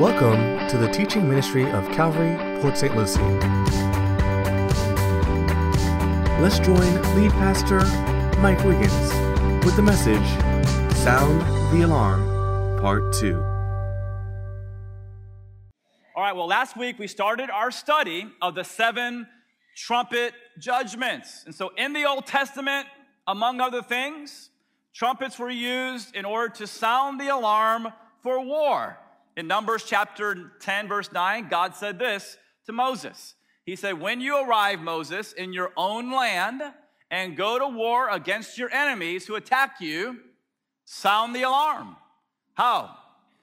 Welcome to the teaching ministry of Calvary, Port St. Lucie. Let's join lead pastor Mike Wiggins with the message Sound the Alarm, Part 2. All right, well, last week we started our study of the seven trumpet judgments. And so in the Old Testament, among other things, trumpets were used in order to sound the alarm for war. In Numbers chapter 10, verse 9, God said this to Moses. He said, When you arrive, Moses, in your own land and go to war against your enemies who attack you, sound the alarm. How?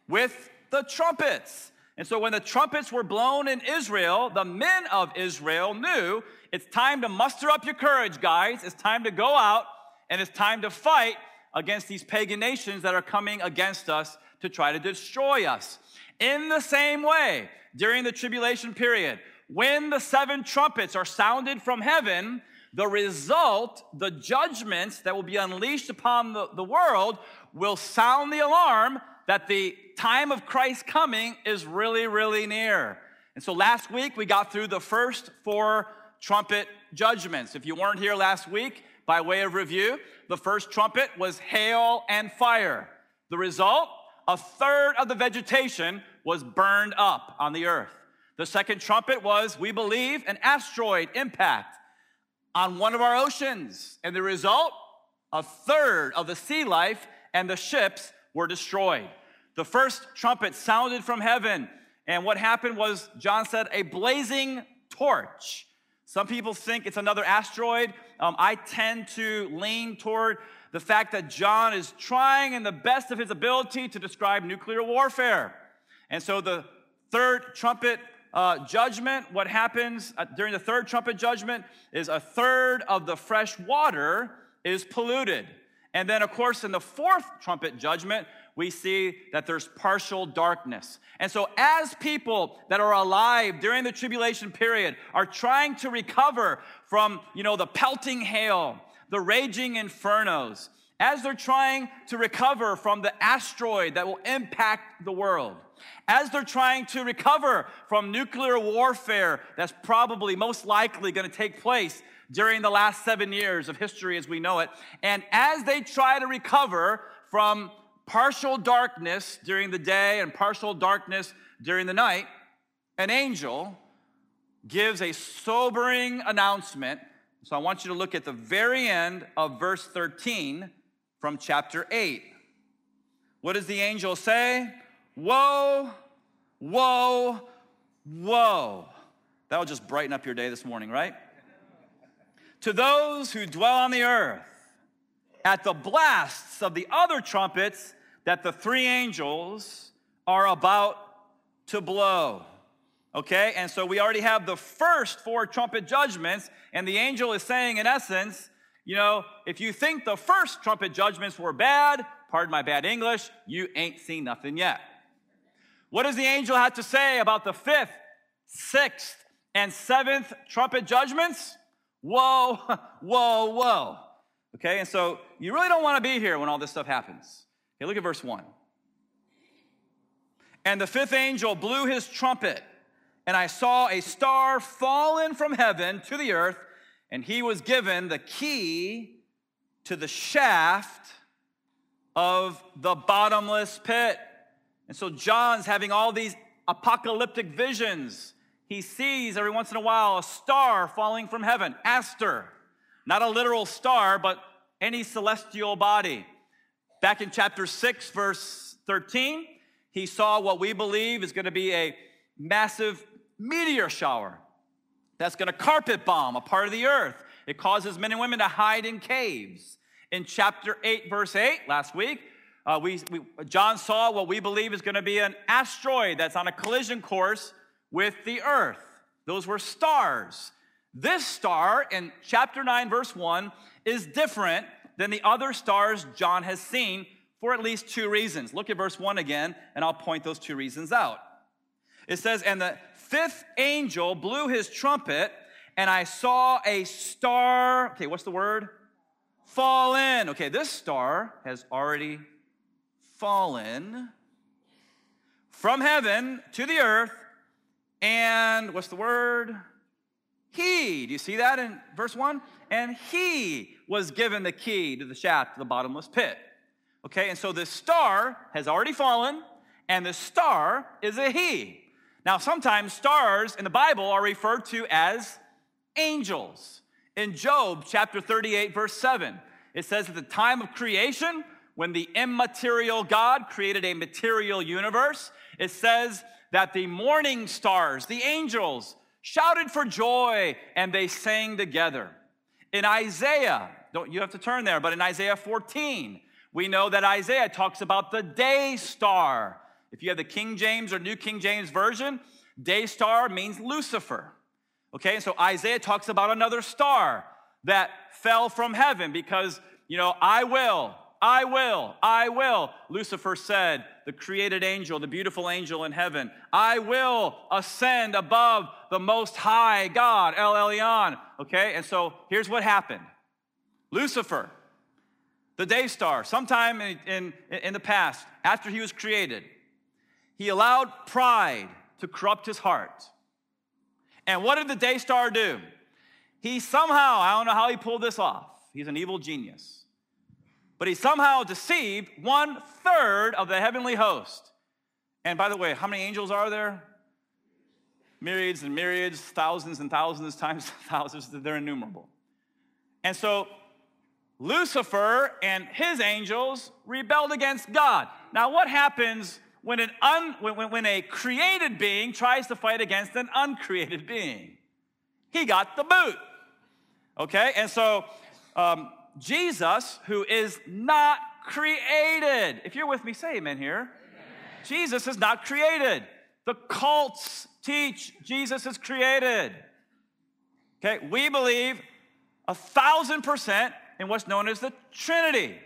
With the trumpets. And so when the trumpets were blown in Israel, the men of Israel knew it's time to muster up your courage, guys. It's time to go out and it's time to fight against these pagan nations that are coming against us to try to destroy us. In the same way, during the tribulation period, when the seven trumpets are sounded from heaven, the result, the judgments that will be unleashed upon the, the world, will sound the alarm that the time of Christ's coming is really, really near. And so last week we got through the first four trumpet judgments. If you weren't here last week, by way of review, the first trumpet was hail and fire. The result, a third of the vegetation was burned up on the earth. The second trumpet was, we believe, an asteroid impact on one of our oceans. And the result, a third of the sea life and the ships were destroyed. The first trumpet sounded from heaven. And what happened was, John said, a blazing torch. Some people think it's another asteroid. Um, I tend to lean toward the fact that John is trying in the best of his ability to describe nuclear warfare. And so the third trumpet uh, judgment, what happens uh, during the third trumpet judgment is a third of the fresh water is polluted. And then, of course, in the fourth trumpet judgment, we see that there's partial darkness. And so, as people that are alive during the tribulation period are trying to recover from, you know, the pelting hail, the raging infernos, as they're trying to recover from the asteroid that will impact the world, as they're trying to recover from nuclear warfare that's probably most likely going to take place during the last seven years of history as we know it, and as they try to recover from partial darkness during the day and partial darkness during the night, an angel gives a sobering announcement so I want you to look at the very end of verse 13 from chapter 8. What does the angel say? Woe, woe, woe. That'll just brighten up your day this morning, right? to those who dwell on the earth, at the blasts of the other trumpets that the three angels are about to blow. Okay, and so we already have the first four trumpet judgments, and the angel is saying, in essence, you know, if you think the first trumpet judgments were bad, pardon my bad English, you ain't seen nothing yet. What does the angel have to say about the fifth, sixth, and seventh trumpet judgments? Whoa, whoa, whoa. Okay, and so you really don't want to be here when all this stuff happens. Okay, look at verse 1. And the fifth angel blew his trumpet and I saw a star fallen from heaven to the earth, and he was given the key to the shaft of the bottomless pit. And so John's having all these apocalyptic visions. He sees every once in a while a star falling from heaven, aster, not a literal star, but any celestial body. Back in chapter 6, verse 13, he saw what we believe is going to be a massive meteor shower that's going to carpet bomb a part of the earth. It causes men and women to hide in caves. In chapter 8, verse 8, last week, uh, we, we, John saw what we believe is going to be an asteroid that's on a collision course with the earth. Those were stars. This star in chapter 9, verse 1, is different than the other stars John has seen for at least two reasons. Look at verse 1 again, and I'll point those two reasons out. It says, And the fifth angel blew his trumpet, and I saw a star. Okay, what's the word? Fallen. Okay, this star has already fallen from heaven to the earth, and what's the word? He. Do you see that in verse 1? And he was given the key to the shaft of the bottomless pit. Okay, and so this star has already fallen, and the star is a he. Now, sometimes stars in the Bible are referred to as angels. In Job chapter 38, verse 7, it says, At the time of creation, when the immaterial God created a material universe, it says that the morning stars, the angels, shouted for joy and they sang together. In Isaiah, don't you have to turn there, but in Isaiah 14, we know that Isaiah talks about the day star. If you have the King James or New King James Version, day star means Lucifer. Okay, so Isaiah talks about another star that fell from heaven because, you know, I will, I will, I will. Lucifer said, the created angel, the beautiful angel in heaven, I will ascend above the most high God, El Elyon. Okay, and so here's what happened Lucifer, the day star, sometime in, in, in the past, after he was created, he allowed pride to corrupt his heart. And what did the day star do? He somehow, I don't know how he pulled this off, he's an evil genius but he somehow deceived one third of the heavenly host. And by the way, how many angels are there? Myriads and myriads, thousands and thousands times thousands, they're innumerable. And so Lucifer and his angels rebelled against God. Now, what happens when, an un, when, when a created being tries to fight against an uncreated being? He got the boot. Okay, and so um, Jesus, who is not created. If you're with me, say amen here. Amen. Jesus is not created. The cults teach Jesus is created. Okay, we believe a thousand percent in what's known as the Trinity.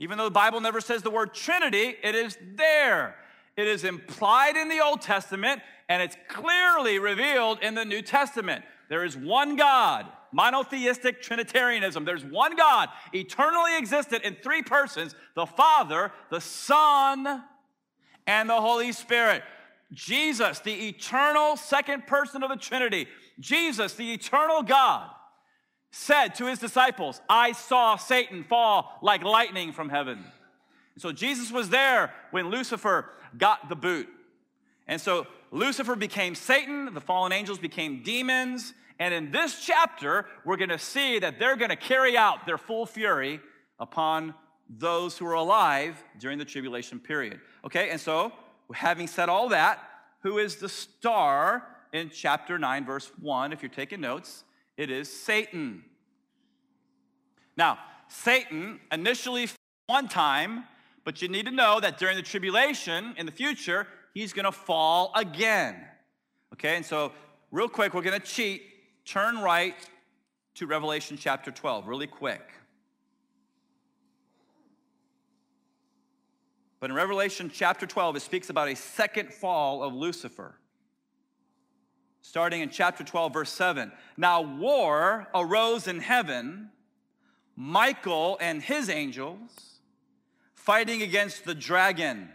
Even though the Bible never says the word Trinity, it is there. It is implied in the Old Testament and it's clearly revealed in the New Testament. There is one God monotheistic Trinitarianism. There's one God, eternally existed in three persons the Father, the Son, and the Holy Spirit. Jesus, the eternal second person of the Trinity, Jesus, the eternal God, said to his disciples, I saw Satan fall like lightning from heaven. So Jesus was there when Lucifer got the boot. And so Lucifer became Satan, the fallen angels became demons, and in this chapter, we're going to see that they're going to carry out their full fury upon those who are alive during the tribulation period. Okay, and so having said all that, who is the star in chapter 9, verse 1? If you're taking notes, it is Satan. Now, Satan initially fell one time, but you need to know that during the tribulation in the future, he's going to fall again. Okay, and so real quick, we're going to cheat turn right to Revelation chapter 12, really quick. But in Revelation chapter 12, it speaks about a second fall of Lucifer. Starting in chapter 12, verse 7. Now, war arose in heaven, Michael and his angels fighting against the dragon.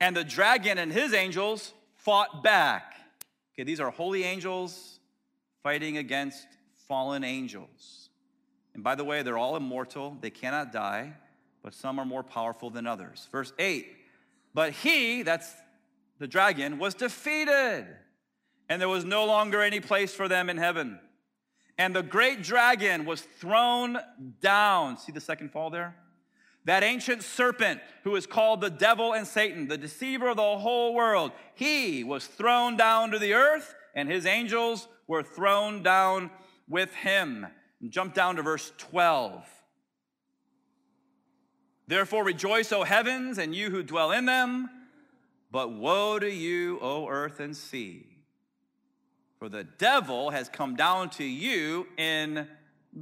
And the dragon and his angels fought back. Okay, these are holy angels fighting against fallen angels. And by the way, they're all immortal, they cannot die, but some are more powerful than others. Verse 8 But he, that's the dragon, was defeated, and there was no longer any place for them in heaven. And the great dragon was thrown down. See the second fall there? That ancient serpent who is called the devil and Satan, the deceiver of the whole world, he was thrown down to the earth, and his angels were thrown down with him. Jump down to verse 12. Therefore rejoice, O heavens, and you who dwell in them. But woe to you, O earth and sea. For the devil has come down to you in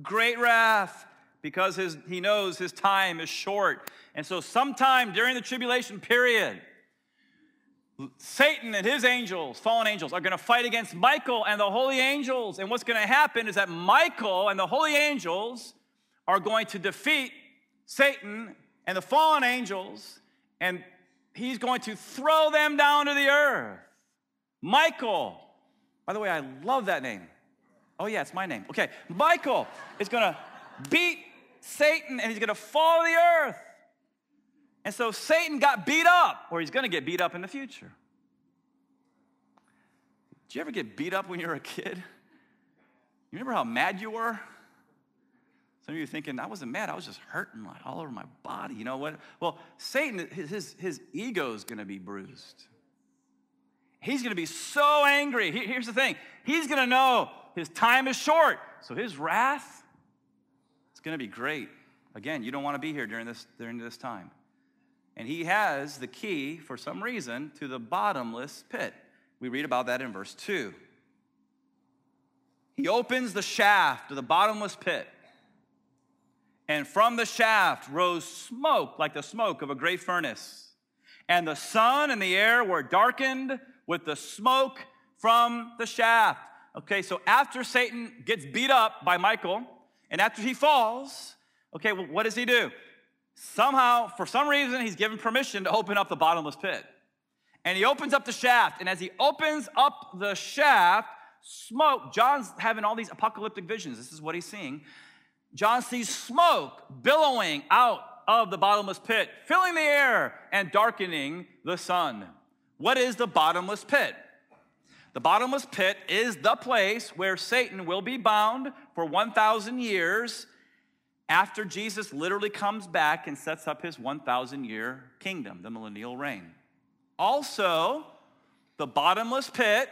great wrath because his, he knows his time is short. And so, sometime during the tribulation period, Satan and his angels, fallen angels, are going to fight against Michael and the holy angels. And what's going to happen is that Michael and the holy angels are going to defeat Satan and the fallen angels. And he's going to throw them down to the earth. Michael, by the way, I love that name. Oh, yeah, it's my name. Okay, Michael is to beat Satan and he's to fall to the earth. And so Satan got beat up, or he's to get beat up in the future. Did you ever get beat up when you were a kid? You remember how mad you were? Some of you are thinking, I wasn't mad, I was just hurting like all over my body. You know what? Well, Satan, his, his, ego is to be bruised. He's going to be so angry. Here's the thing he's going to know his time is short. So his wrath is going to be great. Again, you don't want to be here during this, during this time. And he has the key, for some reason, to the bottomless pit. We read about that in verse 2. He opens the shaft of the bottomless pit. And from the shaft rose smoke like the smoke of a great furnace. And the sun and the air were darkened with the smoke from the shaft. Okay, so after Satan gets beat up by Michael, and after he falls, okay, well, what does he do? Somehow, for some reason, he's given permission to open up the bottomless pit. And he opens up the shaft, and as he opens up the shaft, smoke, John's having all these apocalyptic visions. This is what he's seeing. John sees smoke billowing out of the bottomless pit, filling the air and darkening the sun. What is the bottomless pit? The bottomless pit is the place where Satan will be bound for 1,000 years after Jesus literally comes back and sets up his 1,000 year kingdom, the millennial reign. Also, the bottomless pit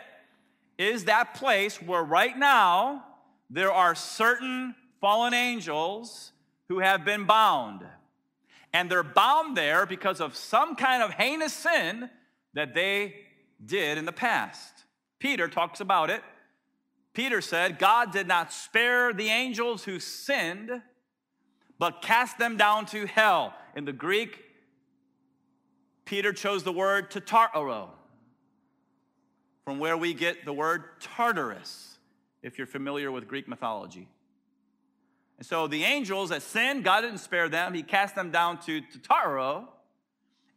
is that place where right now there are certain fallen angels who have been bound. And they're bound there because of some kind of heinous sin that they did in the past. Peter talks about it. Peter said, God did not spare the angels who sinned, but cast them down to hell. In the Greek, Peter chose the word tartaro, from where we get the word Tartarus, if you're familiar with Greek mythology. And so the angels that sinned, God didn't spare them. He cast them down to, Tartaro,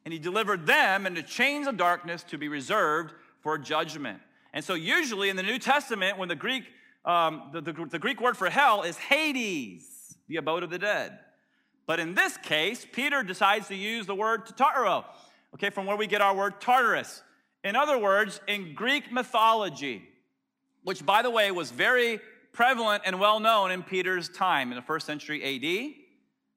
and he delivered them into chains of darkness to be reserved for judgment. And so, usually in the New Testament, when the Greek, um, the, the, the Greek word for hell is Hades, the abode of the dead. But in this case, Peter decides to use the word Tartaro, okay, from where we get our word Tartarus. In other words, in Greek mythology, which by the way was very prevalent and well known in Peter's time in the first century AD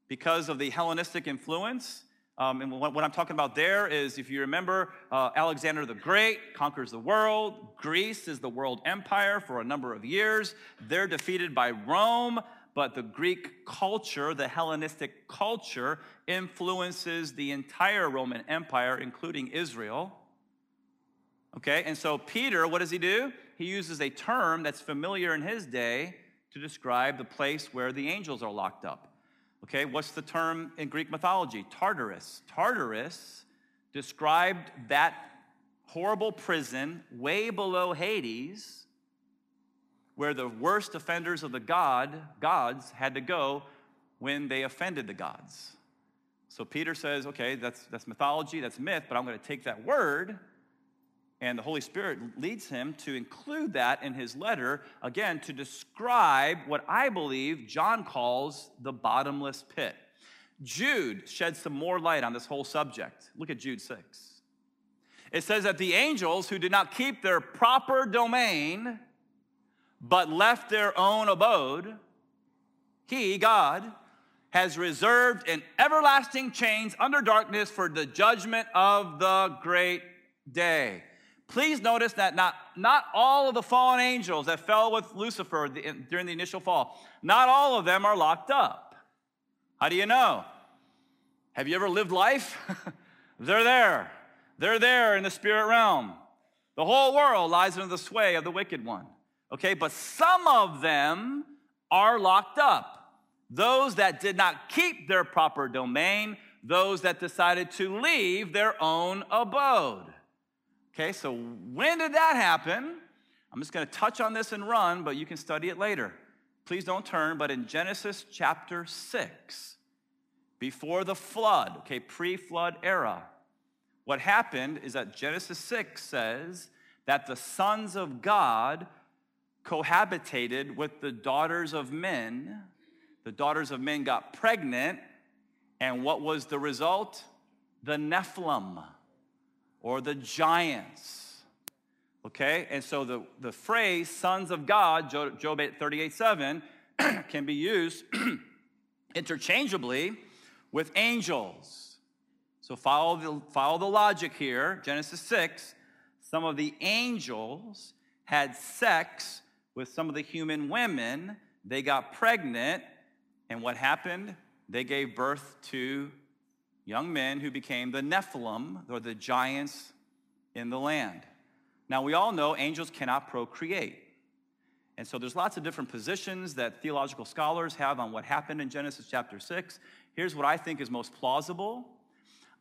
because of the Hellenistic influence. Um, and what, what, I'm talking about there is, if you remember, uh, Alexander the Great conquers the world. Greece is the world empire for a number of years. They're defeated by Rome, but the Greek culture, the Hellenistic culture, influences the entire Roman Empire, including Israel. Okay, and so Peter, what does he do? He uses a term that's familiar in his day to describe the place where the angels are locked up. Okay, what's the term in Greek mythology? Tartarus. Tartarus described that horrible prison way below Hades where the worst offenders of the god gods had to go when they offended the gods. So Peter says, okay, that's, that's mythology, that's myth, but I'm going to take that word and the Holy Spirit leads him to include that in his letter, again, to describe what I believe John calls the bottomless pit. Jude sheds some more light on this whole subject. Look at Jude 6. It says that the angels who did not keep their proper domain, but left their own abode, he, God, has reserved in everlasting chains under darkness for the judgment of the great day. Please notice that not, not all of the fallen angels that fell with Lucifer during the initial fall, not all of them are locked up. How do you know? Have you ever lived life? They're there. They're there in the spirit realm. The whole world lies under the sway of the wicked one. Okay, but some of them are locked up. Those that did not keep their proper domain, those that decided to leave their own abode. Okay, so when did that happen? I'm just going to touch on this and run, but you can study it later. Please don't turn, but in Genesis chapter 6, before the flood, okay, pre flood era, what happened is that Genesis 6 says that the sons of God cohabitated with the daughters of men. The daughters of men got pregnant, and what was the result? The Nephilim, or the giants. Okay, and so the, the phrase sons of God, Job 38 7, can be used interchangeably with angels. So follow the, follow the logic here. Genesis 6, some of the angels had sex with some of the human women. They got pregnant, and what happened? They gave birth to young men who became the Nephilim, or the giants in the land. Now, we all know angels cannot procreate. And so there's lots of different positions that theological scholars have on what happened in Genesis chapter 6. Here's what I think is most plausible.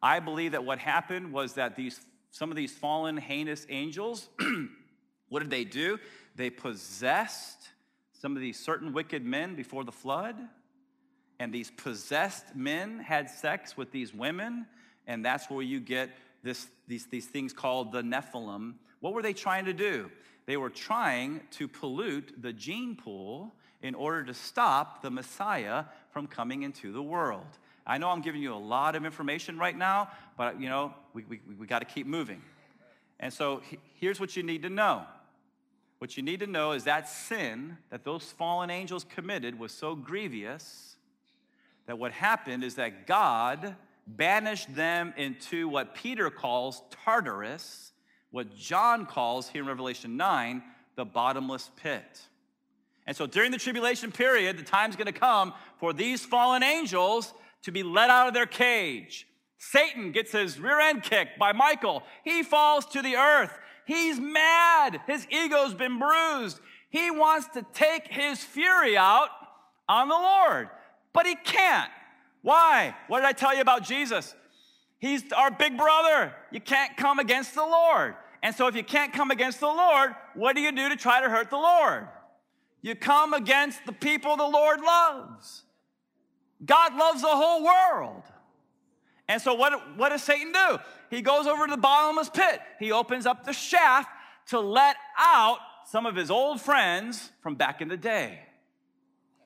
I believe that what happened was that these some of these fallen heinous angels what did they do? They possessed some of these certain wicked men before the flood. And these possessed men had sex with these women. And that's where you get this, these, these things called the Nephilim. What were they trying to do? They were trying to pollute the gene pool in order to stop the Messiah from coming into the world. I know I'm giving you a lot of information right now, but you know, we, we, we got to keep moving. And so here's what you need to know what you need to know is that sin that those fallen angels committed was so grievous that what happened is that God banished them into what Peter calls Tartarus, what John calls here in Revelation 9, the bottomless pit. And so during the tribulation period, the time's gonna come for these fallen angels to be let out of their cage. Satan gets his rear end kicked by Michael. He falls to the earth. He's mad. His ego's been bruised. He wants to take his fury out on the Lord, but he can't. Why? What did I tell you about Jesus? He's our big brother. You can't come against the Lord. And so, if you can't come against the Lord, what do you do to try to hurt the Lord? You come against the people the Lord loves. God loves the whole world. And so, what, what does Satan do? He goes over to the bottomless pit. He opens up the shaft to let out some of his old friends from back in the day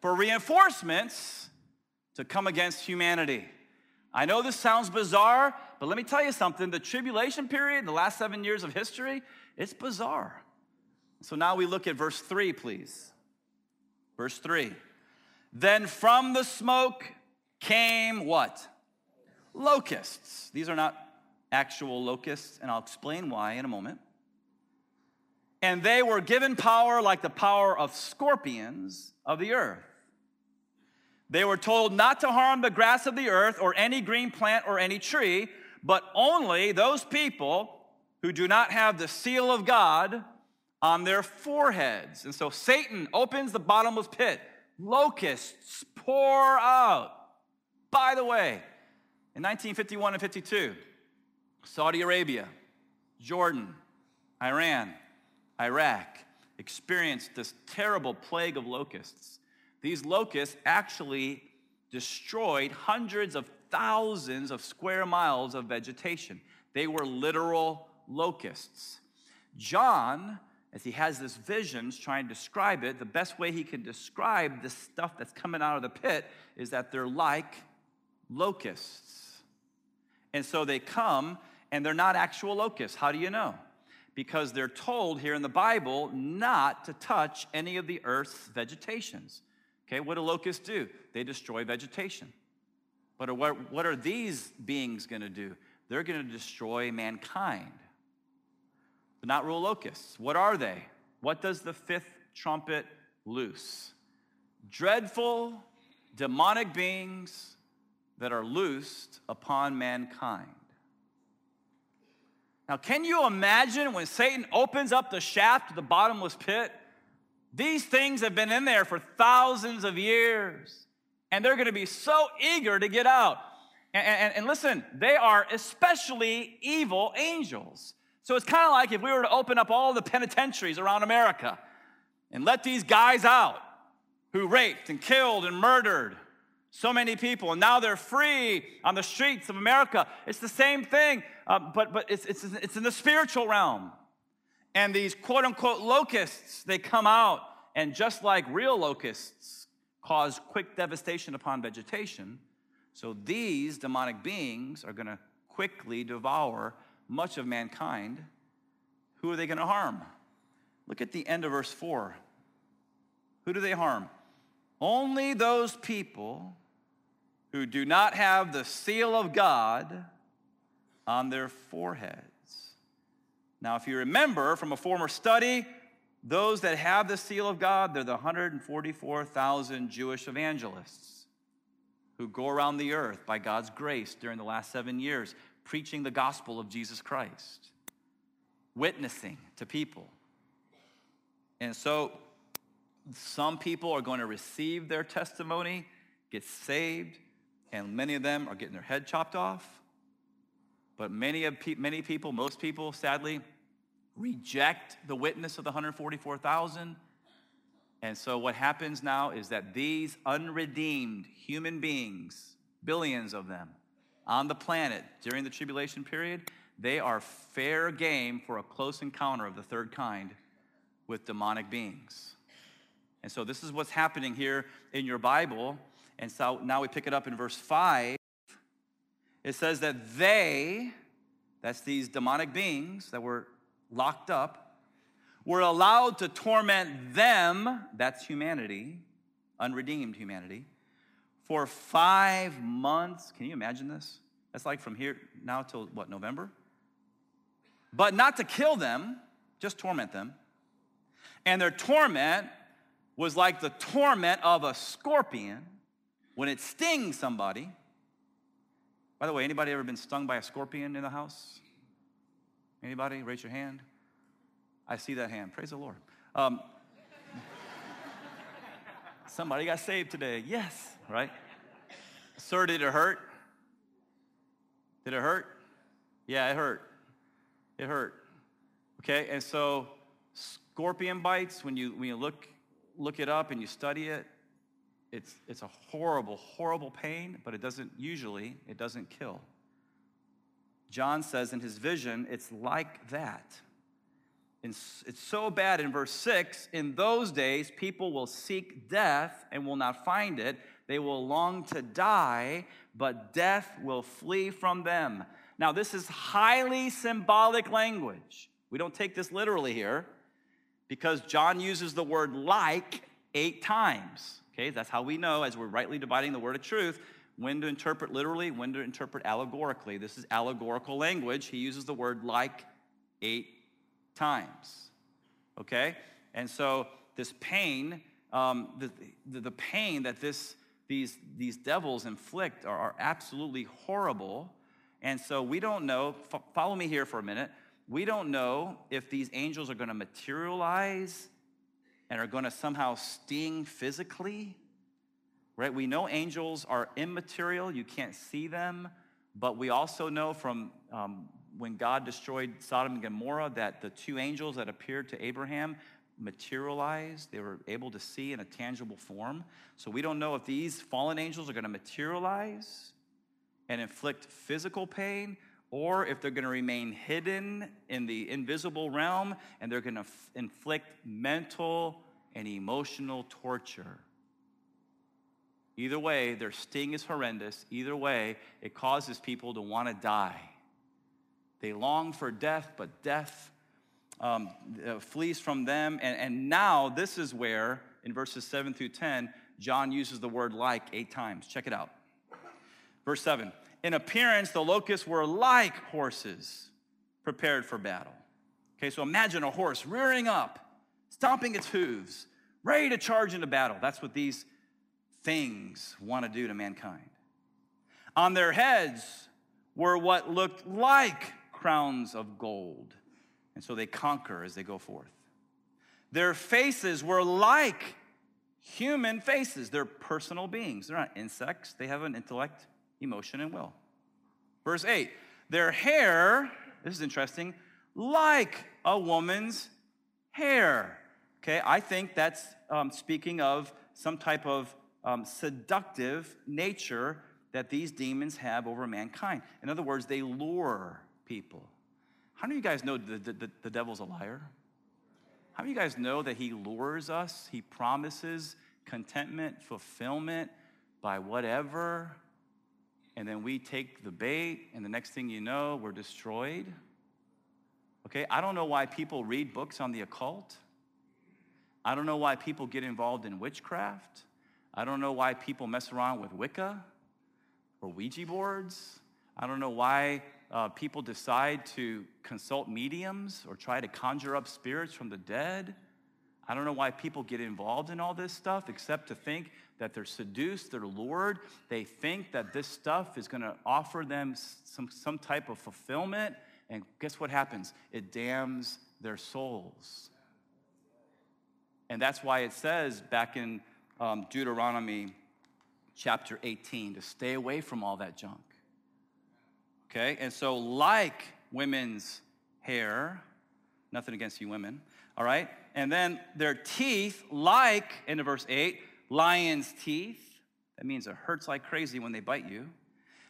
for reinforcements to come against humanity. I know this sounds bizarre, but let me tell you something. The tribulation period, the last seven years of history, it's bizarre. So now we look at verse 3, please. Verse 3. Then from the smoke came what? locusts. These are not actual locusts, and I'll explain why in a moment. And they were given power like the power of scorpions of the earth. They were told not to harm the grass of the earth or any green plant or any tree, but only those people who do not have the seal of God on their foreheads. And so Satan opens the bottomless pit. Locusts pour out. By the way, in 1951 and 52, Saudi Arabia, Jordan, Iran, Iraq experienced this terrible plague of locusts. These locusts actually destroyed hundreds of thousands of square miles of vegetation. They were literal locusts. John, as he has this visions trying to describe it, the best way he can describe this stuff that's coming out of the pit is that they're like locusts. And so they come and they're not actual locusts. How do you know? Because they're told here in the Bible not to touch any of the earth's vegetations. Okay, what do locusts do? They destroy vegetation. But what, what are these beings going to do? They're going to destroy mankind. But not real locusts. What are they? What does the fifth trumpet loose? Dreadful, demonic beings that are loosed upon mankind. Now, can you imagine when Satan opens up the shaft of the bottomless pit? These things have been in there for thousands of years, and they're going to be so eager to get out. And, and, and listen, they are especially evil angels. So it's kind of like if we were to open up all the penitentiaries around America and let these guys out who raped and killed and murdered So many people, and now they're free on the streets of America. It's the same thing, uh, but, but it's, it's, it's in the spiritual realm. And these quote unquote locusts, they come out, and just like real locusts cause quick devastation upon vegetation, so these demonic beings are going to quickly devour much of mankind. Who are they going to harm? Look at the end of verse 4. Who do they harm? Only those people who do not have the seal of God on their foreheads. Now, if you remember from a former study, those that have the seal of God, they're the 144,000 Jewish evangelists who go around the earth by God's grace during the last seven years, preaching the gospel of Jesus Christ, witnessing to people. And so, some people are going to receive their testimony, get saved, and many of them are getting their head chopped off. But many, of pe- many people, most people, sadly, reject the witness of the 144,000. And so what happens now is that these unredeemed human beings, billions of them on the planet during the tribulation period, they are fair game for a close encounter of the third kind with demonic beings. And so this is what's happening here in your Bible. And so now we pick it up in verse 5. It says that they, that's these demonic beings that were locked up, were allowed to torment them, that's humanity, unredeemed humanity, for five months. Can you imagine this? That's like from here now till what, November? But not to kill them, just torment them. And their torment was like the torment of a scorpion when it stings somebody. By the way, anybody ever been stung by a scorpion in the house? Anybody? Raise your hand. I see that hand. Praise the Lord. Um, somebody got saved today. Yes, right? Sir, did it hurt? Did it hurt? Yeah, it hurt. It hurt. Okay, and so scorpion bites, when you, when you look, look it up and you study it, it's, it's a horrible, horrible pain, but it doesn't usually, it doesn't kill. John says in his vision, it's like that. It's, so bad in verse 6 in those days, people will seek death and will not find it. They will long to die, but death will flee from them. Now, this is highly symbolic language. We don't take this literally here because John uses the word like eight times. Okay, that's how we know, as we're rightly dividing the word of truth, when to interpret literally, when to interpret allegorically. This is allegorical language. He uses the word like eight times. Okay? And so this pain, um, the, the, the, pain that this, these, these devils inflict are, are absolutely horrible. And so we don't know, follow me here for a minute. We don't know if these angels are going to materialize and are going to somehow sting physically, right? We know angels are immaterial, you can't see them, but we also know from um, when God destroyed Sodom and Gomorrah that the two angels that appeared to Abraham materialized. They were able to see in a tangible form. So we don't know if these fallen angels are going to materialize and inflict physical pain or if they're going to remain hidden in the invisible realm and they're going to f- inflict mental and emotional torture. Either way, their sting is horrendous. Either way, it causes people to want to die. They long for death, but death um, uh, flees from them. And, and now, this is where, in verses 7 through 10, John uses the word like eight times. Check it out. Verse 7 in appearance, the locusts were like horses prepared for battle. Okay, so imagine a horse rearing up, stomping its hooves, ready to charge into battle. That's what these things want to do to mankind. On their heads were what looked like crowns of gold. And so they conquer as they go forth. Their faces were like human faces. They're personal beings. They're not insects, they have an intellect emotion, and will. Verse 8 their hair, this is interesting, like a woman's hair. Okay, I think that's um, speaking of some type of um, seductive nature that these demons have over mankind. In other words, they lure people. How many of you guys know the, the, the devil's a liar? How many of you guys know that he lures us? He promises contentment, fulfillment by whatever, and then we take the bait, and the next thing you know, we're destroyed. Okay, I don't know why people read books on the occult. I don't know why people get involved in witchcraft. I don't know why people mess around with Wicca or Ouija boards. I don't know why uh, people decide to consult mediums or try to conjure up spirits from the dead. I don't know why people get involved in all this stuff except to think that they're seduced, they're lured. They think that this stuff is going to offer them some, some type of fulfillment. And guess what happens? It damns their souls. And that's why it says back in um, Deuteronomy chapter 18 to stay away from all that junk. Okay? And so, like women's hair, nothing against you women, all right? And then their teeth, like, into verse 8, lion's teeth. That means it hurts like crazy when they bite you.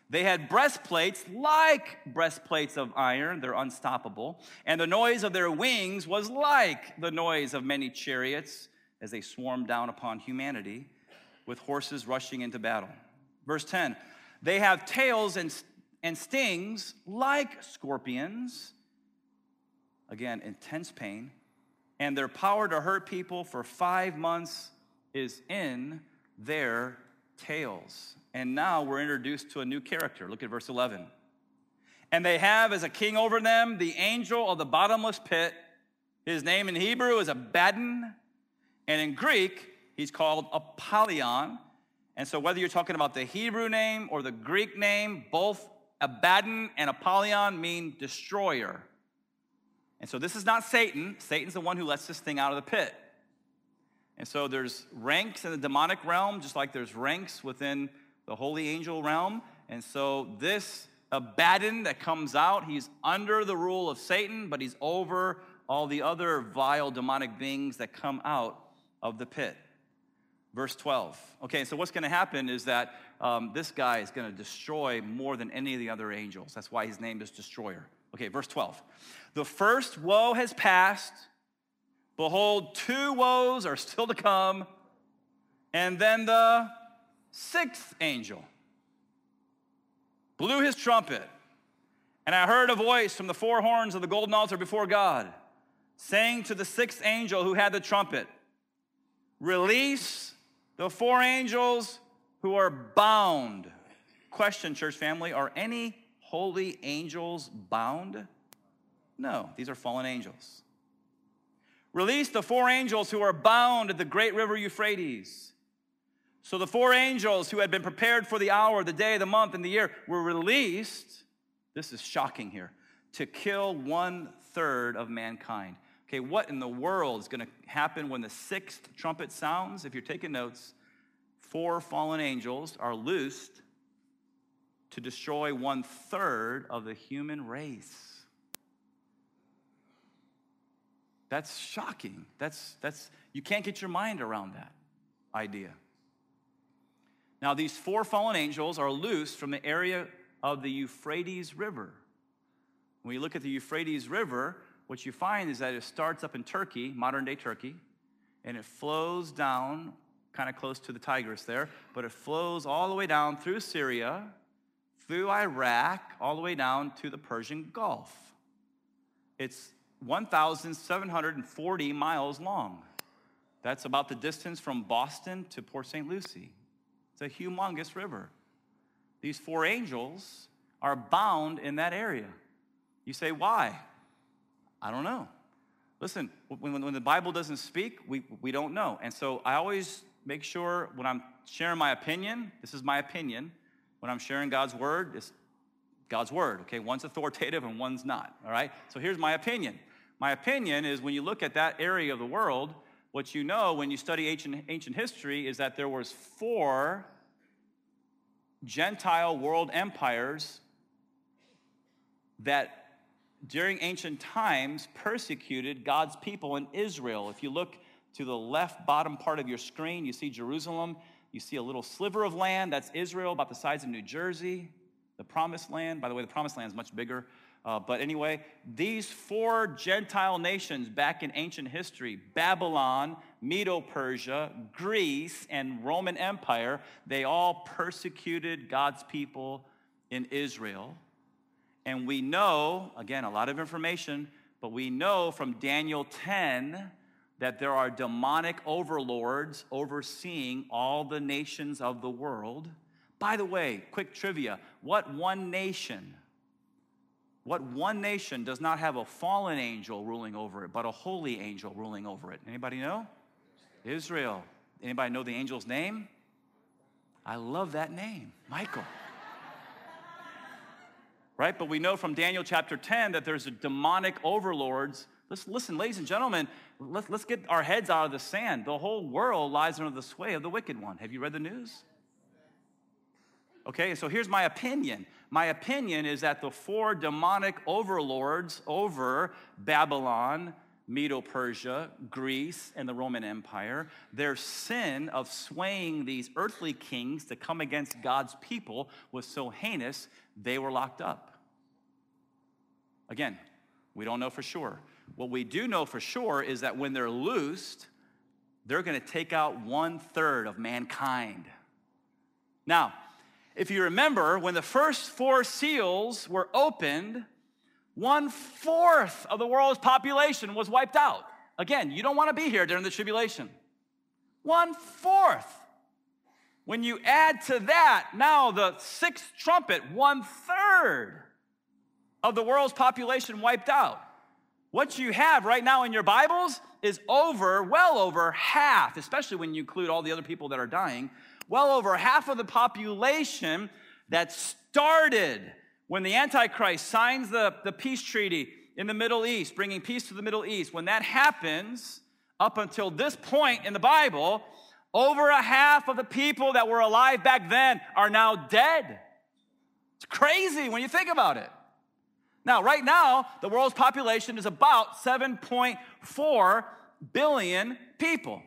They had breastplates like breastplates of iron, they're unstoppable. And the noise of their wings was like the noise of many chariots as they swarmed down upon humanity with horses rushing into battle. Verse 10 They have tails and, and stings like scorpions. Again, intense pain. And their power to hurt people for five months is in their tails. And now we're introduced to a new character. Look at verse 11. And they have as a king over them the angel of the bottomless pit. His name in Hebrew is Abaddon, and in Greek, he's called Apollyon. And so, whether you're talking about the Hebrew name or the Greek name, both Abaddon and Apollyon mean destroyer. And so, this is not Satan. Satan's the one who lets this thing out of the pit. And so, there's ranks in the demonic realm, just like there's ranks within the holy angel realm. And so, this Abaddon that comes out, he's under the rule of Satan, but he's over all the other vile demonic beings that come out of the pit. Verse 12. Okay, so what's going to happen is that um, this guy is going to destroy more than any of the other angels. That's why his name is Destroyer. Okay, verse 12. The first woe has passed. Behold, two woes are still to come. And then the sixth angel blew his trumpet. And I heard a voice from the four horns of the golden altar before God, saying to the sixth angel who had the trumpet, Release the four angels who are bound. Question, church family are any holy angels bound? No, these are fallen angels. Release the four angels who are bound at the great river Euphrates. So the four angels who had been prepared for the hour, the day, the month, and the year were released. This is shocking here to kill one third of mankind. Okay, what in the world is going to happen when the sixth trumpet sounds? If you're taking notes, four fallen angels are loosed to destroy one third of the human race. That's shocking. That's, that's, you can't get your mind around that idea. Now, these four fallen angels are loosed from the area of the Euphrates River. When you look at the Euphrates River, what you find is that it starts up in Turkey, modern day Turkey, and it flows down kind of close to the Tigris there, but it flows all the way down through Syria, through Iraq, all the way down to the Persian Gulf. It's 1,740 miles long. That's about the distance from Boston to Port St. Lucie. It's a humongous river. These four angels are bound in that area. You say, why? I don't know. Listen, when, when the Bible doesn't speak, we, we don't know. And so I always make sure when I'm sharing my opinion, this is my opinion. When I'm sharing God's word, it's God's word, okay? One's authoritative and one's not, all right? So here's my opinion. My opinion is when you look at that area of the world, what you know when you study ancient, ancient history is that there was four Gentile world empires that during ancient times persecuted God's people in Israel. If you look to the left bottom part of your screen, you see Jerusalem. You see a little sliver of land, that's Israel, about the size of New Jersey, the promised land. By the way, the promised land is much bigger. Uh, but anyway, these four Gentile nations back in ancient history Babylon, Medo Persia, Greece, and Roman Empire they all persecuted God's people in Israel. And we know, again, a lot of information, but we know from Daniel 10 that there are demonic overlords overseeing all the nations of the world. By the way, quick trivia what one nation? What one nation does not have a fallen angel ruling over it, but a holy angel ruling over it? Anybody know? Israel. Anybody know the angel's name? I love that name, Michael. Right? But we know from Daniel chapter 10 that there's a demonic overlords. Let's listen, ladies and gentlemen, let's, let's get our heads out of the sand. The whole world lies under the sway of the wicked one. Have you read the news? Okay, so here's my opinion. My opinion is that the four demonic overlords over Babylon, Medo Persia, Greece, and the Roman Empire, their sin of swaying these earthly kings to come against God's people was so heinous, they were locked up. Again, we don't know for sure. What we do know for sure is that when they're loosed, they're going to take out one third of mankind. Now, if you remember, when the first four seals were opened, one fourth of the world's population was wiped out. Again, you don't want to be here during the tribulation. One fourth. When you add to that now the sixth trumpet, one third of the world's population wiped out. What you have right now in your Bibles is over, well over half, especially when you include all the other people that are dying, well over half of the population that started when the Antichrist signs the, the peace treaty in the Middle East, bringing peace to the Middle East. When that happens, up until this point in the Bible, over a half of the people that were alive back then are now dead. It's crazy when you think about it. Now, right now, the world's population is about 7.4 billion people.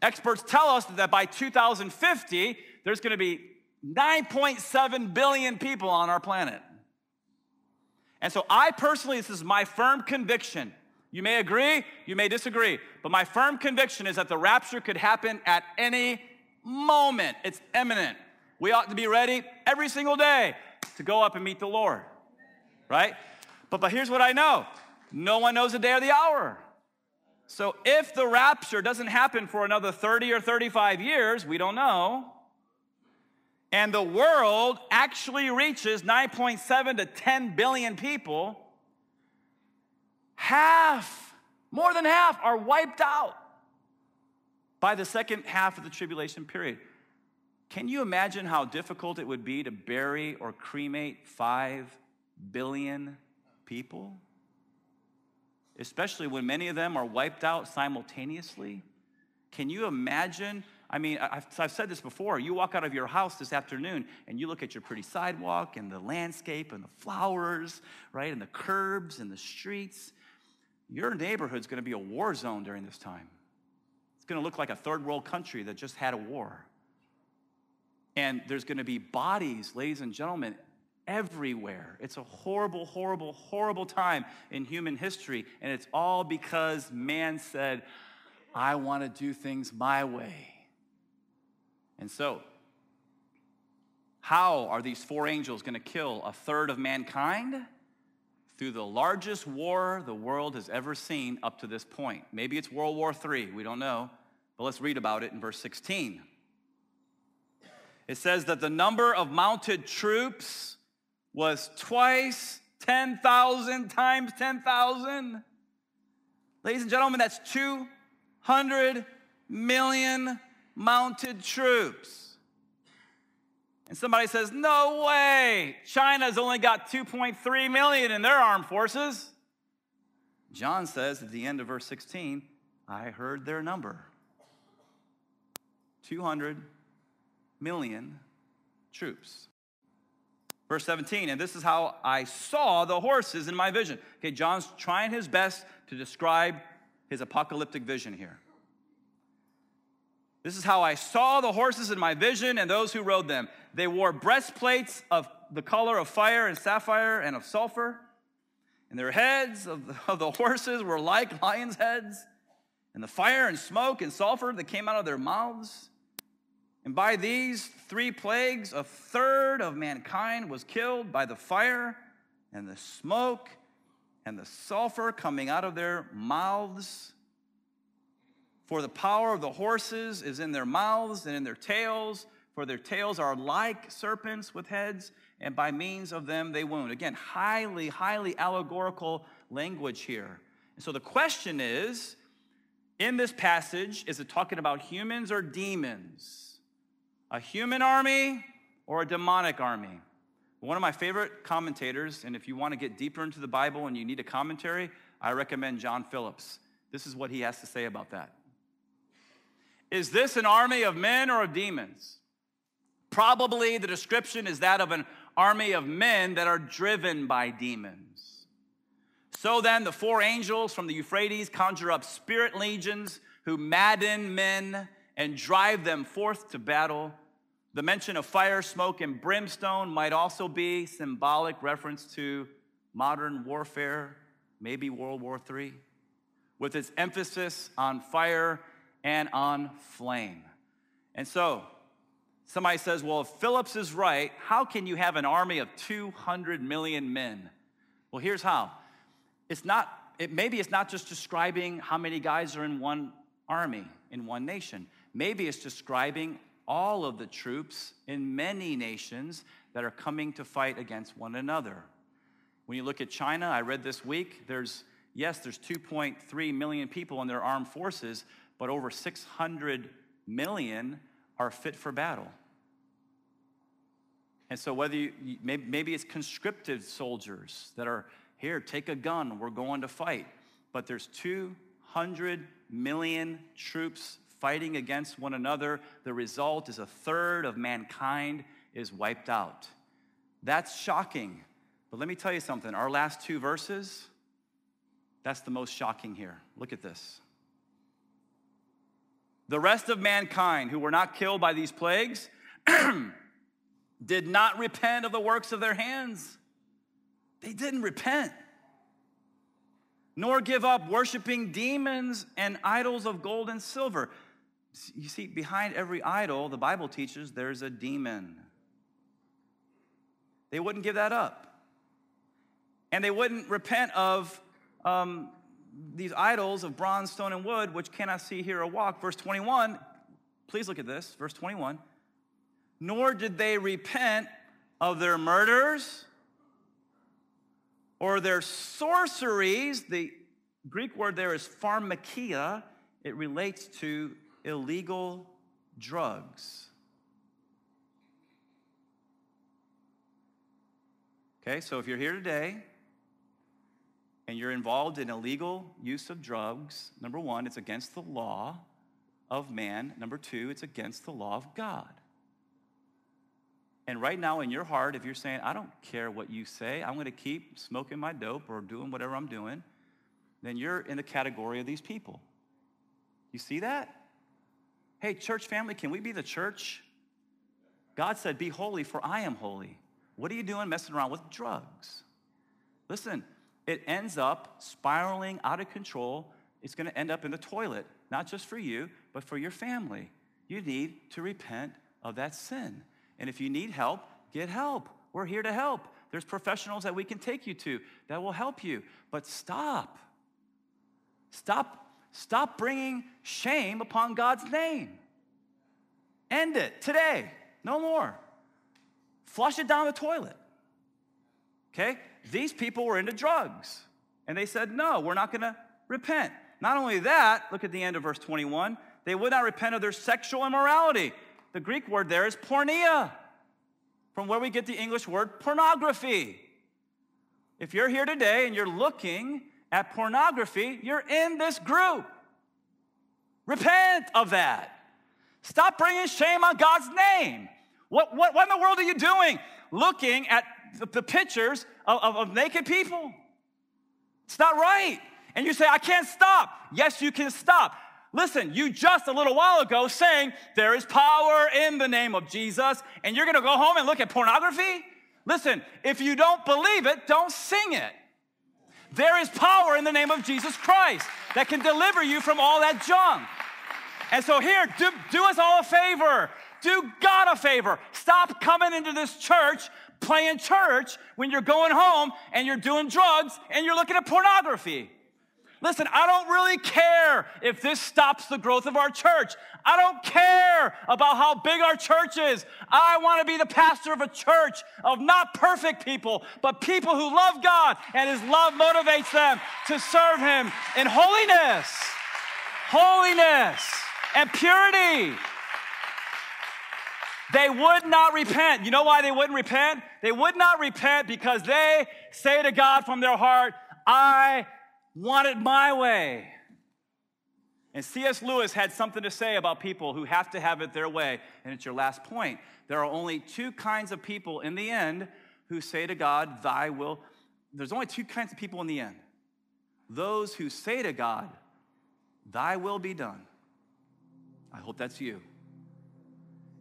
Experts tell us that by 2050, there's going to be 9.7 billion people on our planet. And so, I personally, this is my firm conviction. You may agree, you may disagree, but my firm conviction is that the rapture could happen at any moment. It's imminent. We ought to be ready every single day to go up and meet the Lord, right? But, but here's what I know no one knows the day or the hour. So if the rapture doesn't happen for another 30 or 35 years, we don't know, and the world actually reaches 9.7 to 10 billion people, half, more than half, are wiped out by the second half of the tribulation period. Can you imagine how difficult it would be to bury or cremate 5 billion people? especially when many of them are wiped out simultaneously. Can you imagine? I mean, I've, I've, said this before. You walk out of your house this afternoon and you look at your pretty sidewalk and the landscape and the flowers, right, and the curbs and the streets. Your neighborhood's going to be a war zone during this time. It's going to look like a third world country that just had a war. And there's going to be bodies, ladies and gentlemen, everywhere. It's a horrible, horrible, horrible time in human history. And it's all because man said, I want to do things my way. And so, how are these four angels going to kill a third of mankind? Through the largest war the world has ever seen up to this point. Maybe it's World War III, we don't know, but let's read about it in verse 16. It says that the number of mounted troops was twice 10,000 times 10,000. Ladies and gentlemen, that's 200 million mounted troops. And somebody says, No way, China's only got 2.3 million in their armed forces. John says at the end of verse 16, I heard their number 200 million troops. Verse 17, and this is how I saw the horses in my vision. Okay, John's trying his best to describe his apocalyptic vision here. This is how I saw the horses in my vision and those who rode them. They wore breastplates of the color of fire and sapphire and of sulfur. And their heads of the, of the horses were like lions' heads. And the fire and smoke and sulfur that came out of their mouths. And by these three plagues, a third of mankind was killed by the fire and the smoke and the sulfur coming out of their mouths. For the power of the horses is in their mouths and in their tails, for their tails are like serpents with heads, and by means of them they wound. Again, highly, highly allegorical language here. And so the question is in this passage, is it talking about humans or demons? A human army or a demonic army? One of my favorite commentators, and if you want to get deeper into the Bible and you need a commentary, I recommend John Phillips. This is what he has to say about that. Is this an army of men or of demons? Probably the description is that of an army of men that are driven by demons. So then, the four angels from the Euphrates conjure up spirit legions who madden men and drive them forth to battle. The mention of fire, smoke, and brimstone might also be symbolic reference to modern warfare, maybe World War III, with its emphasis on fire and on flame. And so, somebody says, well, if Phillips is right, how can you have an army of 200 million men? Well, here's how. It's not, it, maybe it's not just describing how many guys are in one army, in one nation. Maybe it's describing all of the troops in many nations that are coming to fight against one another. When you look at China, I read this week, there's, yes, there's 2.3 million people in their armed forces, but over 600 million are fit for battle. And so, whether you, maybe, it's conscripted soldiers that are here, take a gun, we're going to fight. But there's 200 million troops fighting against one another. The result is a third of mankind is wiped out. That's shocking. But let me tell you something our last two verses, that's the most shocking here. Look at this. The rest of mankind who were not killed by these plagues did not repent of the works of their hands. They didn't repent, nor give up worshiping demons and idols of gold and silver. You see, behind every idol, the Bible teaches there's a demon. They wouldn't give that up. And they wouldn't repent of um, these idols of bronze, stone, and wood, which cannot see, hear, or walk. Verse 21, please look at this. Verse 21. Nor did they repent of their murders or their sorceries. The Greek word there is pharmakia, it relates to illegal drugs. Okay, so if you're here today and you're involved in illegal use of drugs, number one, it's against the law of man. Number two, it's against the law of God. And right now in your heart, if you're saying, I don't care what you say, I'm going to keep smoking my dope or doing whatever I'm doing, then you're in the category of these people. You see that? Hey, church family, can we be the church? God said, Be holy, for I am holy. What are you doing messing around with drugs? Listen, it ends up spiraling out of control. It's going to end up in the toilet, not just for you, but for your family. You need to repent of that sin. And if you need help, get help. We're here to help. There's professionals that we can take you to that will help you. But stop. Stop stop bringing shame upon God's name. End it today. No more. Flush it down the toilet. Okay? These people were into drugs. And they said, no, we're not going to repent. Not only that, look at the end of verse 21, they would not repent of their sexual immorality. The Greek word there is porneia, from where we get the English word pornography. If you're here today and you're looking at pornography, you're in this group. Repent of that. Stop bringing shame on God's name. What, what, what in the world are you doing? Looking at the, pictures of, of, of naked people. It's not right. And you say, I can't stop. Yes, you can stop. Listen, you just a little while ago saying there is power in the name of Jesus, and you're gonna go home and look at pornography? Listen, if you don't believe it, don't sing it. There is power in the name of Jesus Christ that can deliver you from all that junk. And so, here, do, do us all a favor. Do God a favor. Stop coming into this church, playing church when you're going home and you're doing drugs and you're looking at pornography. Listen, I don't really care if this stops the growth of our church. I don't care about how big our church is. I want to be the pastor of a church of not perfect people, but people who love God and His love motivates them to serve Him in holiness, holiness, and purity. They would not repent. You know why they wouldn't repent? They would not repent because they say to God from their heart, I want it my way. And C.S. Lewis had something to say about people who have to have it their way. And it's your last point. There are only two kinds of people in the end who say to God, Thy will. There's only two kinds of people in the end those who say to God, Thy will be done. I hope that's you.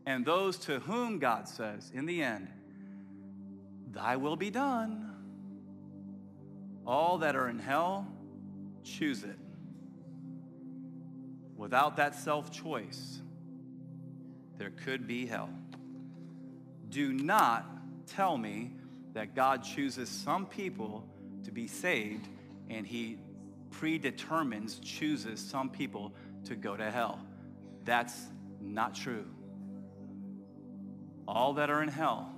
And those to whom God says, in the end, Thy will be done. All that are in hell choose it. Without that self choice, there could be hell. Do not tell me that God chooses some people to be saved and he predetermines, chooses some people to go to hell. That's not true. All that are in hell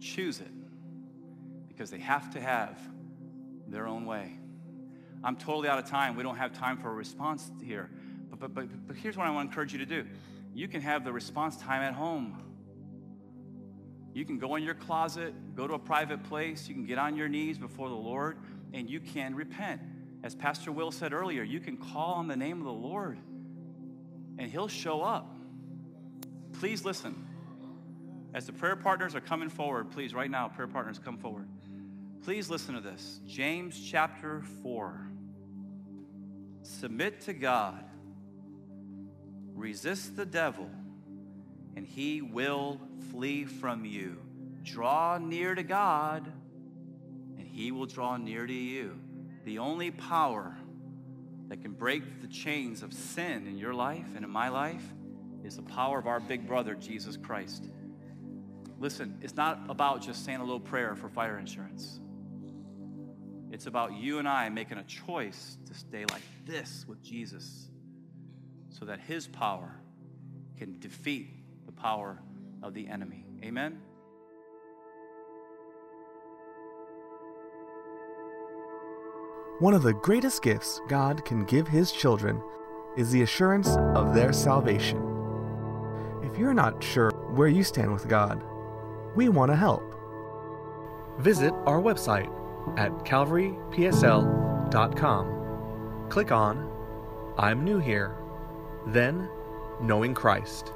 choose it because they have to have their own way. I'm totally out of time. We don't have time for a response here. But, but, but, but here's what I want to encourage you to do you can have the response time at home. You can go in your closet, go to a private place, you can get on your knees before the Lord, and you can repent. As Pastor Will said earlier, you can call on the name of the Lord and He'll show up. Please listen. As the prayer partners are coming forward, please, right now, prayer partners, come forward. Please listen to this. James chapter 4. Submit to God, resist the devil, and he will flee from you. Draw near to God, and he will draw near to you. The only power that can break the chains of sin in your life and in my life is the power of our big brother, Jesus Christ. Listen, it's not about just saying a little prayer for fire insurance. It's about you and I making a choice to stay like this with Jesus so that his power can defeat the power of the enemy. Amen? One of the greatest gifts God can give his children is the assurance of their salvation. You're not sure where you stand with God, we want to help. Visit our website at calvarypsl.com. Click on I'm New Here, then Knowing Christ.